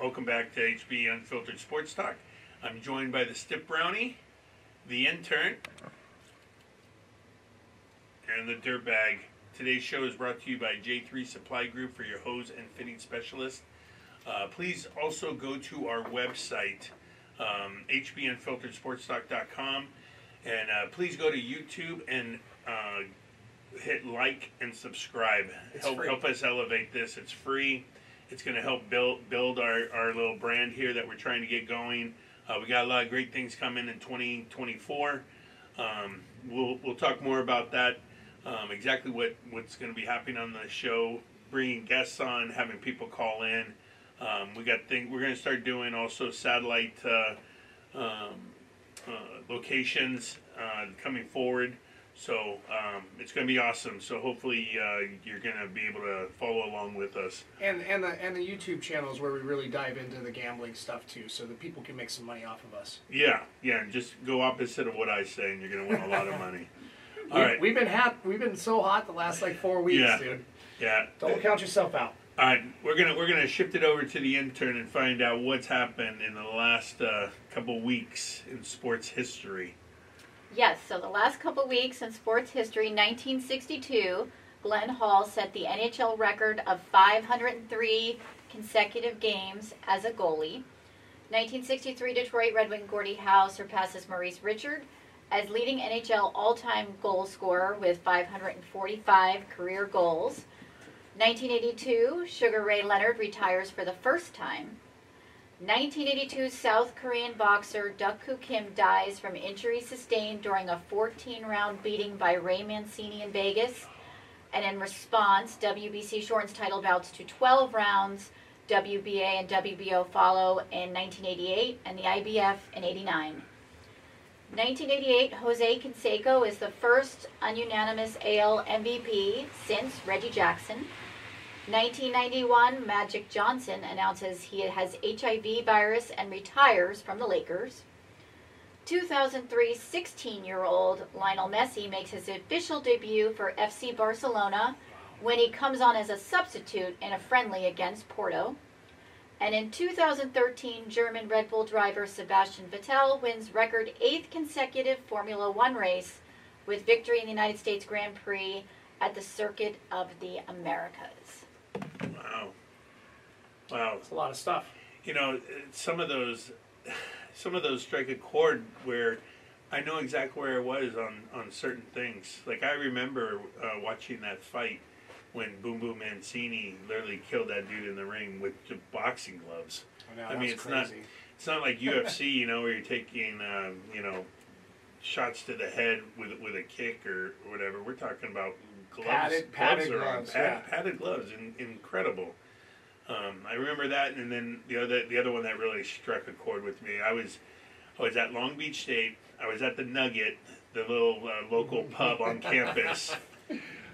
Welcome back to HB Unfiltered Sports Talk. I'm joined by the Stip Brownie, the intern, and the Dirtbag. Today's show is brought to you by J3 Supply Group for your hose and fitting specialist. Uh, please also go to our website, um, hbunfilteredsportstalk.com, and uh, please go to YouTube and uh, hit like and subscribe. Help help us elevate this. It's free. It's going to help build build our, our little brand here that we're trying to get going. Uh, we got a lot of great things coming in 2024. Um, we'll we'll talk more about that. Um, exactly what what's going to be happening on the show, bringing guests on, having people call in. Um, we got thing. We're going to start doing also satellite uh, um, uh, locations uh, coming forward. So um, it's going to be awesome. So hopefully uh, you're going to be able to follow along with us. And and the and the YouTube channel is where we really dive into the gambling stuff too, so that people can make some money off of us. Yeah, yeah. and Just go opposite of what I say, and you're going to win a lot of money. All we, right. We've been hot. We've been so hot the last like four weeks, Yeah. dude. Yeah. Don't count yourself out. All right, we're gonna we're gonna shift it over to the intern and find out what's happened in the last uh, couple weeks in sports history. Yes, so the last couple weeks in sports history, 1962, Glenn Hall set the NHL record of 503 consecutive games as a goalie. 1963, Detroit Red Wing Gordie Howe surpasses Maurice Richard as leading NHL all-time goal scorer with 545 career goals. 1982, Sugar Ray Leonard retires for the first time. 1982 South Korean boxer Duk Koo Kim dies from injuries sustained during a 14 round beating by Ray Mancini in Vegas. And in response, WBC shortens title bouts to 12 rounds. WBA and WBO follow in 1988 and the IBF in 89. 1988, Jose Canseco is the first ununanimous AL MVP since Reggie Jackson. 1991, Magic Johnson announces he has HIV virus and retires from the Lakers. 2003, 16 year old Lionel Messi makes his official debut for FC Barcelona when he comes on as a substitute in a friendly against Porto. And in 2013, German Red Bull driver Sebastian Vettel wins record eighth consecutive Formula One race with victory in the United States Grand Prix at the Circuit of the Americas. Wow, wow. It's a lot of stuff. You know, some of those, some of those strike a chord where I know exactly where I was on on certain things. Like I remember uh, watching that fight when Boom Boom Mancini literally killed that dude in the ring with the boxing gloves. I, know, I mean, that's it's not- It's not like UFC, you know, where you're taking, um, you know, shots to the head with with a kick or whatever. We're talking about gloves. Padded- padded are on, gloves, yeah. padded gloves, in, incredible. Um, I remember that, and then the other the other one that really struck a chord with me. I was I was at Long Beach State. I was at the Nugget, the little uh, local pub on campus.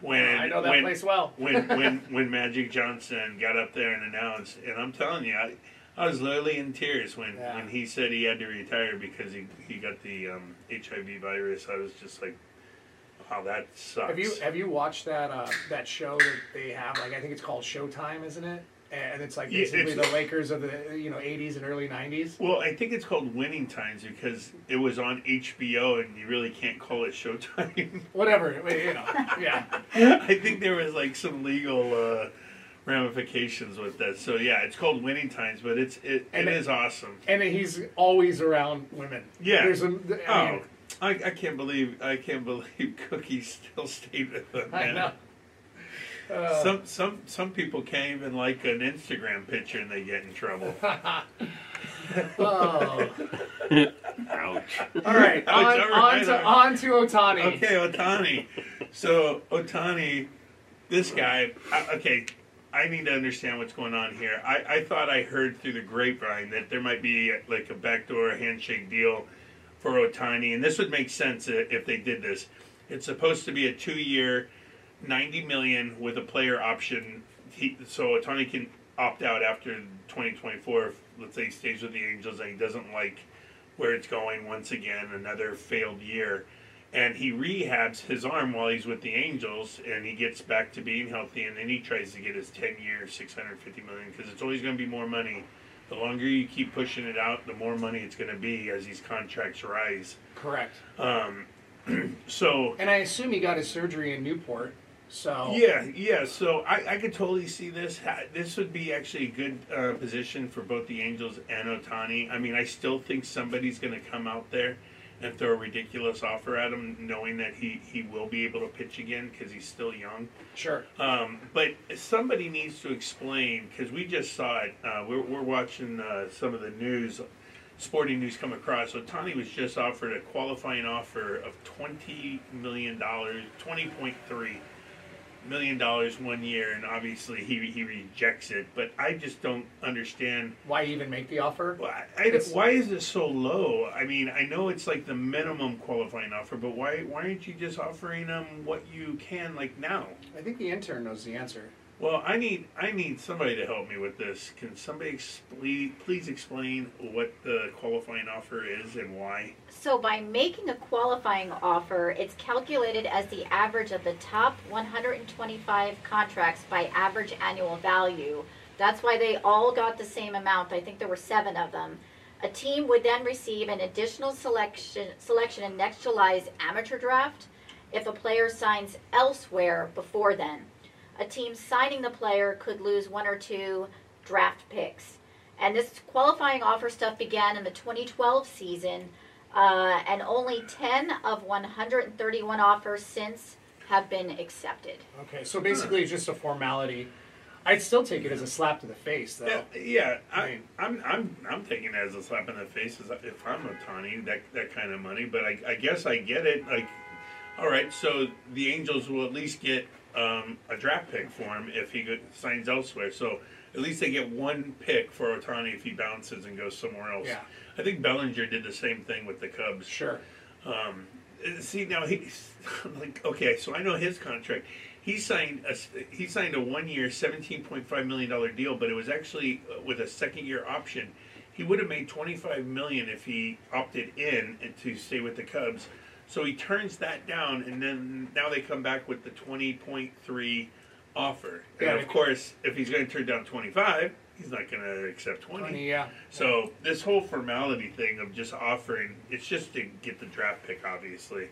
When I know that when, place well. when when when Magic Johnson got up there and announced, and I'm telling you, I, I was literally in tears when, Yeah. when he said he had to retire because he, he got the um, HIV virus. I was just like, wow, that sucks. Have you have you watched that uh, that show that they have? Like I think it's called Showtime, isn't it? And it's like Yeah, basically it's- the Lakers of the you know 80s and early 90s. well, I think it's called Winning Times because it was on HBO, and you really can't call it Showtime. Whatever, you know. Yeah. I think there was like some legal uh, ramifications with that. So yeah, it's called Winning Times, but it's it, And it it- is awesome. And he's always around women. Yeah. There's a, I Oh, mean, I, I can't believe I can't believe Cookie still stayed with them. I know. Uh, Some some some people can't even like an Instagram picture and they get in trouble. oh. Ouch. All right, Ouch, on, all right, on, to, on to Ohtani. Okay, Ohtani. So Ohtani, this guy. I, okay, I need to understand what's going on here. I, I thought I heard through the grapevine that there might be like a backdoor handshake deal for Ohtani, and this would make sense if they did this. It's supposed to be a two-year, ninety million with a player option. He, so Ohtani can opt out after 2024. Let's say he stays with the Angels and he doesn't like where it's going once again, another failed year. And he rehabs his arm while he's with the Angels, and he gets back to being healthy, and then he tries to get his 10 year, 650 million, because it's always going to be more money The longer you keep pushing it out, the more money it's going to be as these contracts rise. Correct. Um, so And I assume he got his surgery in Newport. So yeah, yeah. So I, I could totally see this. This would be actually a good uh, position for both the Angels and Ohtani. I mean, I still think somebody's going to come out there and throw a ridiculous offer at him, knowing that he, he will be able to pitch again because he's still young. sure. Um, but somebody needs to explain because we just saw it. Uh, we're, we're watching uh, some of the news, sporting news come across. So Tani was just offered a qualifying offer of twenty million dollars, twenty point three million dollars one year, and obviously he he rejects it. But I just don't understand. Why even make the offer? Why, I, why is it so low? I mean, I know it's like the minimum qualifying offer, but why why aren't you just offering them what you can like now? I think the intern knows the answer. Well, I need I need somebody to help me with this. Can somebody explain, please explain what the qualifying offer is and why? So by making a qualifying offer, it's calculated as the average of the top 125 contracts by average annual value. That's why they all got the same amount. I think there were seven of them. A team would then receive an additional selection selection in next July's amateur draft if a player signs elsewhere before then. A team signing the player could lose one or two draft picks. And this qualifying offer stuff began in the 2012 season, uh, and only 10 of 131 offers since have been accepted. Okay, so basically it's just a formality. I'd still take it as a slap to the face, though. Yeah, yeah I, Right. I'm I'm I'm taking it as a slap in the face if I'm a Tawny, that that kind of money. But I, I guess I get it. Like, all right, so the Angels will at least get um, a draft pick for him if he signs elsewhere. So at least they get one pick for Ohtani if he bounces and goes somewhere else. Yeah. I think Bellinger did the same thing with the Cubs. Sure. Um, see now he's like okay, so I know his contract. He signed a he signed a one year, seventeen point five million dollar deal, but it was actually uh, with a second year option. He would have made twenty five million if he opted in and to stay with the Cubs. So he turns that down, and then now they come back with the twenty point three offer. Yeah, and of course, if he's going to turn down twenty five, he's not going to accept 20, yeah. so this whole formality thing of just offering, it's just to get the draft pick, obviously.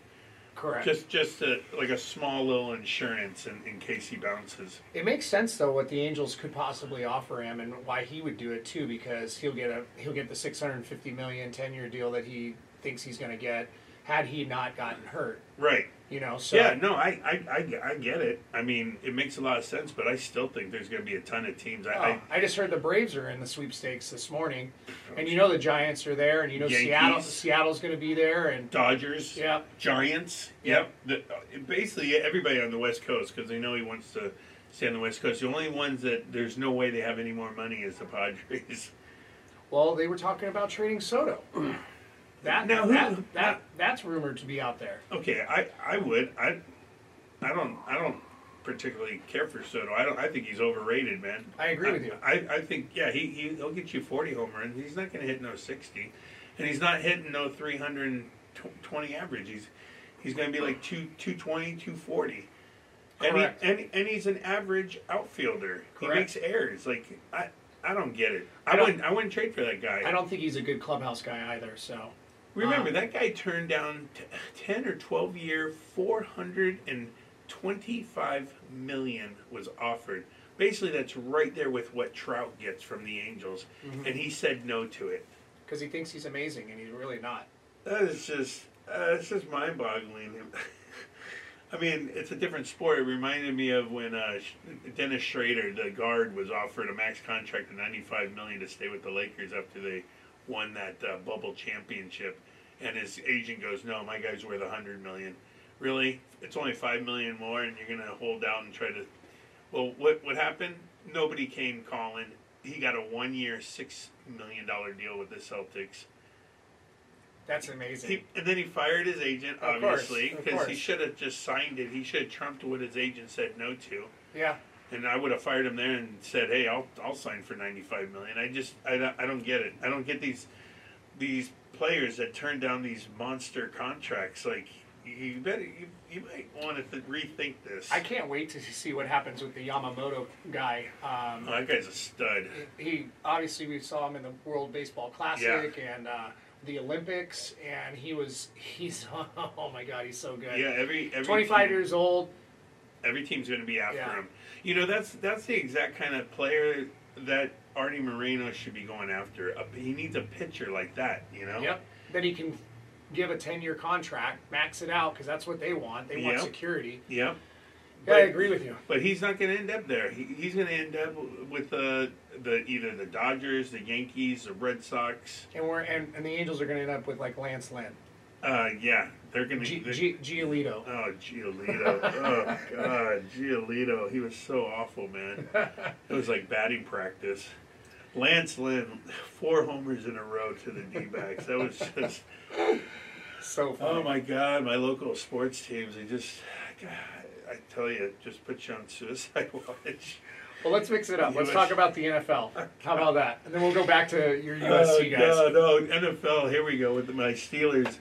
Correct. Just just a, like a small little insurance in, in case he bounces. It makes sense though what the Angels could possibly offer him and why he would do it too because he'll get a he'll get the 650 million 10 year deal that he thinks he's going to get had he not gotten hurt. Right. You know, so yeah, no, I, I, I, I get it. I mean, it makes a lot of sense, but I still think there's going to be a ton of teams. I, Oh, I I just heard the Braves are in the sweepstakes this morning, oh, and you know the Giants are there, and you know Yankees. Seattle Seattle's going to be there, and Dodgers, yeah, Giants, yep. The, uh, basically, everybody on the West Coast because they know he wants to stay on the West Coast. The only ones that there's no way they have any more money is the Padres. well they were talking about trading Soto. That Now, who- that, that that's rumored to be out there. Okay, I, I would I I don't I don't particularly care for Soto. I don't I think he's overrated, man. I agree with you. I, I think yeah he, he he'll get you forty home runs. He's not going to hit no sixty, and he's not hitting no three hundred and twenty average. He's he's going to be like two two twenty two forty. And, he, Correct. and and he's an average outfielder. Correct. He makes errors. Like I I don't get it. I I, don't- wouldn't I wouldn't trade for that guy. I don't think he's a good clubhouse guy either. So Remember Uh, that guy turned down t- ten or twelve year, four hundred and twenty-five million was offered. Basically, that's right there with what Trout gets from the Angels, Mhm. and he said no to it. because he thinks he's amazing, and he's really not. That is just uh, it's just mind-boggling. I mean, it's a different sport. It reminded me of when uh, Dennis Schroder, the guard, was offered a max contract of ninety-five million to stay with the Lakers after they won that uh, bubble championship, and his agent goes, "No, my guy's worth a hundred million. Really? It's only five million more, and you're to hold out and try to." Well, what what happened? Nobody came calling. He got a one-year, six million dollar deal with the Celtics. That's amazing. He, and then he fired his agent, obviously, because he should have just signed it. He should have trumped what his agent said no to, yeah, and I would have fired him there and said, "Hey, I'll I'll sign for ninety five million. I just I don't, I don't get it. I don't get these these players that turn down these monster contracts. Like you better you, you might want to th- rethink this. I can't wait to see what happens with the Yamamoto guy. Um, Oh, that guy's a stud. he obviously we saw him in the World Baseball Classic and uh, the Olympics, and he was he's oh my god, he's so good. Yeah, every every 25 team, years old. Every team's going to be after Yeah. him. You know, that's that's the exact kind of player that Arte Moreno should be going after. A, he needs a pitcher like that. You know. Yep. Then he can give a 10 year contract, max it out because that's what they want. They want Yep. security. Yep. Yeah, But- I agree with you. But he's not going to end up there. He, he's going to end up with uh, the either the Dodgers, the Yankees, the Red Sox. And we're and, and the Angels are going to end up with like Lance Lynn, Uh, yeah, they're going G, to. G, Giolito. Oh, Giolito. oh, God. Giolito. He was so awful, man. It was like batting practice. Lance Lynn, four homers in a row to the D backs. That was just. So funny. Oh, my God. My local sports teams, they just. God, I tell you, just put you on suicide watch. Well, let's mix it up. Let's talk about the NFL. How about that? And then we'll go back to your Oh, USC guys. no, no, NFL. Here we go with my Steelers.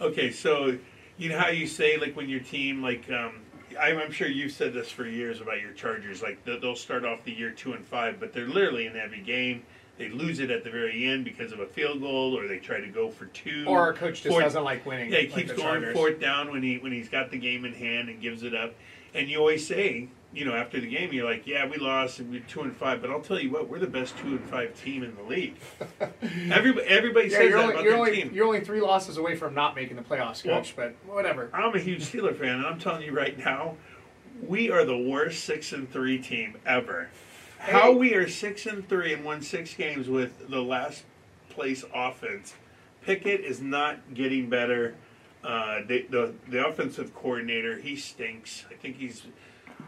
Okay, so you know how you say like when your team like um, I'm, I'm sure you've said this for years about your Chargers. Like they'll they'll start off the year two and five, but they're literally in every game. They lose it at the very end because of a field goal, or they try to go for two. Or our coach just Fourth- doesn't like winning. Yeah, he like keeps going Chargers. fourth down when he when he's got the game in hand and gives it up. And you always say, you know, after the game, you're like, yeah, we lost and we're two and five, but I'll tell you what, we're the best two and five team in the league. everybody, everybody Yeah, says you're that only, about you're, their only, team. you're only three losses away from not making the playoffs, Well- coach. but whatever. I'm a huge Steeler fan, and I'm telling you right now, we are the worst six and three team ever. How we are six and three and won six games with the last place offense. Pickett is not getting better. Uh, the, the the offensive coordinator he stinks. I think he's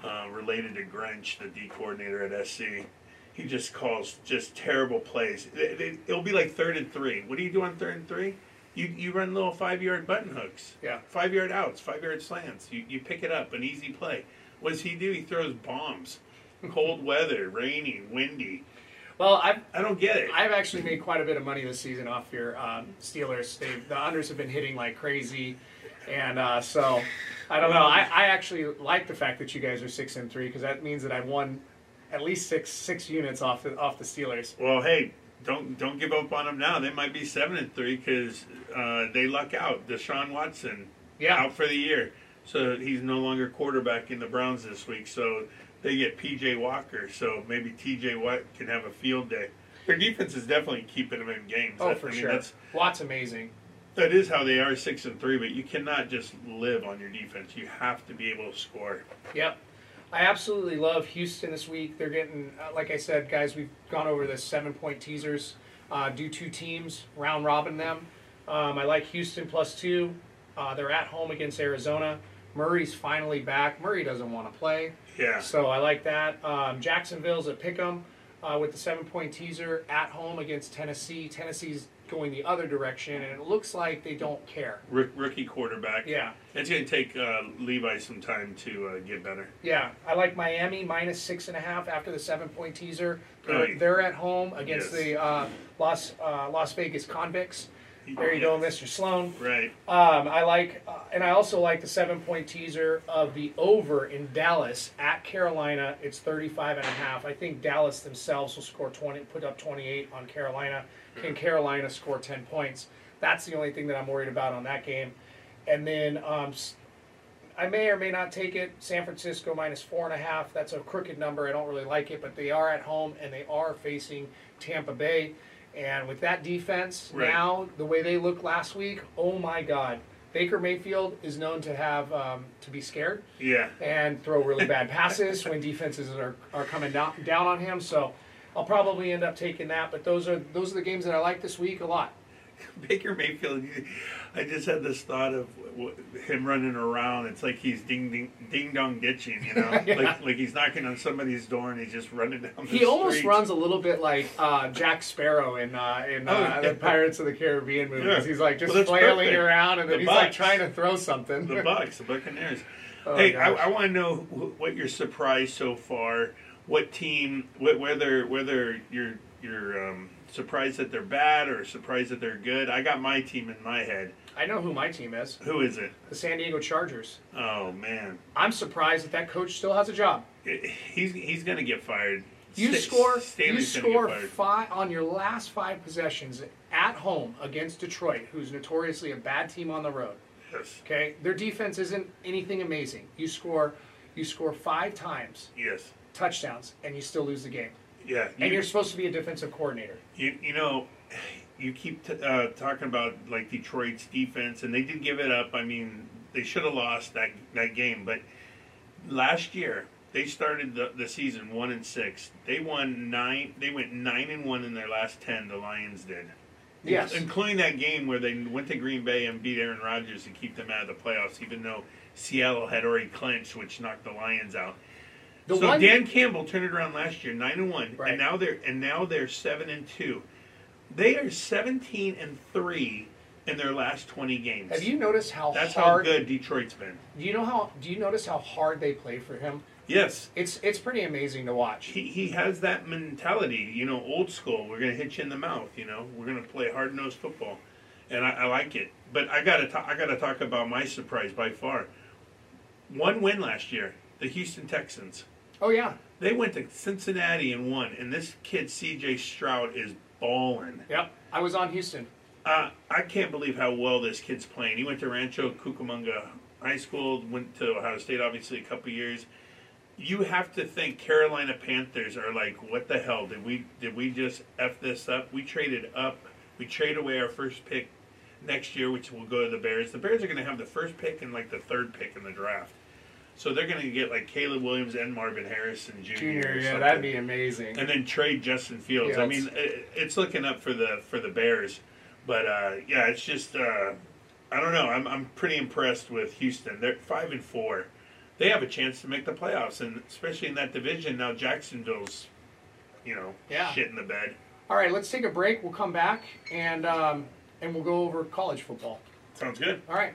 uh, related to Grinch, the D coordinator at SC. He just calls just terrible plays. It, it, it'll be like third and three. What do you do on third and three? You you run little five yard button hooks. Yeah. Five yard outs, five yard slants. You you pick it up, an easy play. What does he do? He throws bombs. Cold weather, rainy, windy. Well, I've I don't get it. I've actually made quite a bit of money this season off your um, Steelers. They the unders have been hitting like crazy, and uh, so I don't know. I, I actually like the fact that you guys are six and three because that means that I won at least six six units off the off the Steelers. Well, hey, don't don't give up on them now. They might be seven and three because uh, they luck out. Deshaun Watson Yeah, out for the year, so he's no longer quarterback in the Browns this week. So they get P.J. Walker. So maybe T.J. Watt can have a field day. Their defense is definitely keeping them in games. oh I for mean, sure. That's Watt's amazing. That is how they are six and three. But you cannot just live on your defense. You have to be able to score. Yep. I absolutely love Houston this week. They're getting, uh, like I said, guys, we've gone over the seven point teasers. Uh, do two teams, round robin them. Um, I like Houston plus two. Uh, they're at home against Arizona. Murray's finally back. Murray doesn't want to play, Yeah. so I like that. Um, Jacksonville's at Pick'em uh, with the seven point teaser at home against Tennessee. Tennessee's going the other direction, and it looks like they don't care. Rook- rookie quarterback. Yeah. It's going to take uh, Levi some time to uh, get better. Yeah, I like Miami minus six and a half after the seven point teaser. They're, they're at home against Yes. the uh, Las uh, Las Vegas Convicts. There you go, Mr. Sloan. Right. Um, I like, uh, and I also like the seven point teaser of the over in Dallas at Carolina. It's 35 and a half. I think Dallas themselves will score 20, put up 28 on Carolina. Can Carolina score 10 points? That's the only thing that I'm worried about on that game. And then um, I may or may not take it. San Francisco minus four and a half. That's a crooked number. I don't really like it, but they are at home and they are facing Tampa Bay. And with that defense Right. now, the way they looked last week, oh my God. Baker Mayfield is known to have um, to be scared Yeah. and throw really bad passes when defenses are, are coming down, down on him. So I'll probably end up taking that. But those are those are the games that I like this week a lot. Baker Mayfield. I just had this thought of him running around. It's like he's ding ding ding dong ditching, you know, Yeah. like like he's knocking on somebody's door and he's just running down. The He almost street. runs a little bit like uh, Jack Sparrow in uh, in uh, Oh, yeah. the Pirates of the Caribbean movies. Yeah. He's like just Well, flailing perfect. around, and then The he's like trying to throw something. the Bucks, the Buccaneers. Oh, hey, I. I want to know wh- what your surprise so far. What team? Wh- whether whether your your um, surprised that they're bad or surprised that they're good? I got my team in my head. I know who my team is. Who is it? The San Diego Chargers. Oh man, I'm surprised that that coach still has a job. he's he's gonna get fired. You Sta- score you Stanley's gonna score five on your last five possessions at home against Detroit, who's notoriously a bad team on the road. Yes, Okay, their defense isn't anything amazing. You score you score five times yes, touchdowns and you still lose the game. Yeah. And you- you're supposed to be a defensive coordinator. You you know, you keep t- uh, talking about like Detroit's defense, and they did give it up. I mean, they should have lost that that game, but last year they started the, the season one and six. They won nine. They went nine and one in their last ten. The Lions did. Yes. including that game where they went to Green Bay and beat Aaron Rodgers to keep them out of the playoffs, even though Seattle had already clinched, which knocked the Lions out. The so one Dan Campbell turned it around last year, nine and one, Right. and now they're and now they're seven and two. They are seventeen and three in their last twenty games. have you noticed how That's hard how good Detroit's been. do you know how do you notice how hard they play for him? Yes, It's it's pretty amazing to watch. he he has that mentality. You know, old school. We're gonna hit you in the mouth. You know, we're gonna play hard nosed football, and I, I like it. But I gotta ta- I gotta talk about my surprise by far. One win last year, the Houston Texans. Oh yeah. They went to Cincinnati and won, and this kid C.J. Stroud is balling. Yep. I was on Houston. Uh, I can't believe how well this kid's playing. He went to Rancho Cucamonga High School, went to Ohio State, obviously a couple years. You have to think Carolina Panthers are like, what the hell did we did we just f this up? We traded up. We trade away our first pick next year, which will go to the Bears. The Bears are going to have the first pick and like the third pick in the draft. So they're going to get like Caleb Williams and Marvin Harrison Jr. or Junior, yeah, something that'd be amazing. and then trade Justin Fields. I mean, it, it's looking up for the for the Bears, but uh, yeah, it's just uh, I don't know. I'm I'm pretty impressed with Houston. They're five and four. They have a chance to make the playoffs, and especially in that division now, Jacksonville's, you know, Yeah. shit in the bed. All right, let's take a break. We'll come back and um, and we'll go over college football. Sounds good. All right.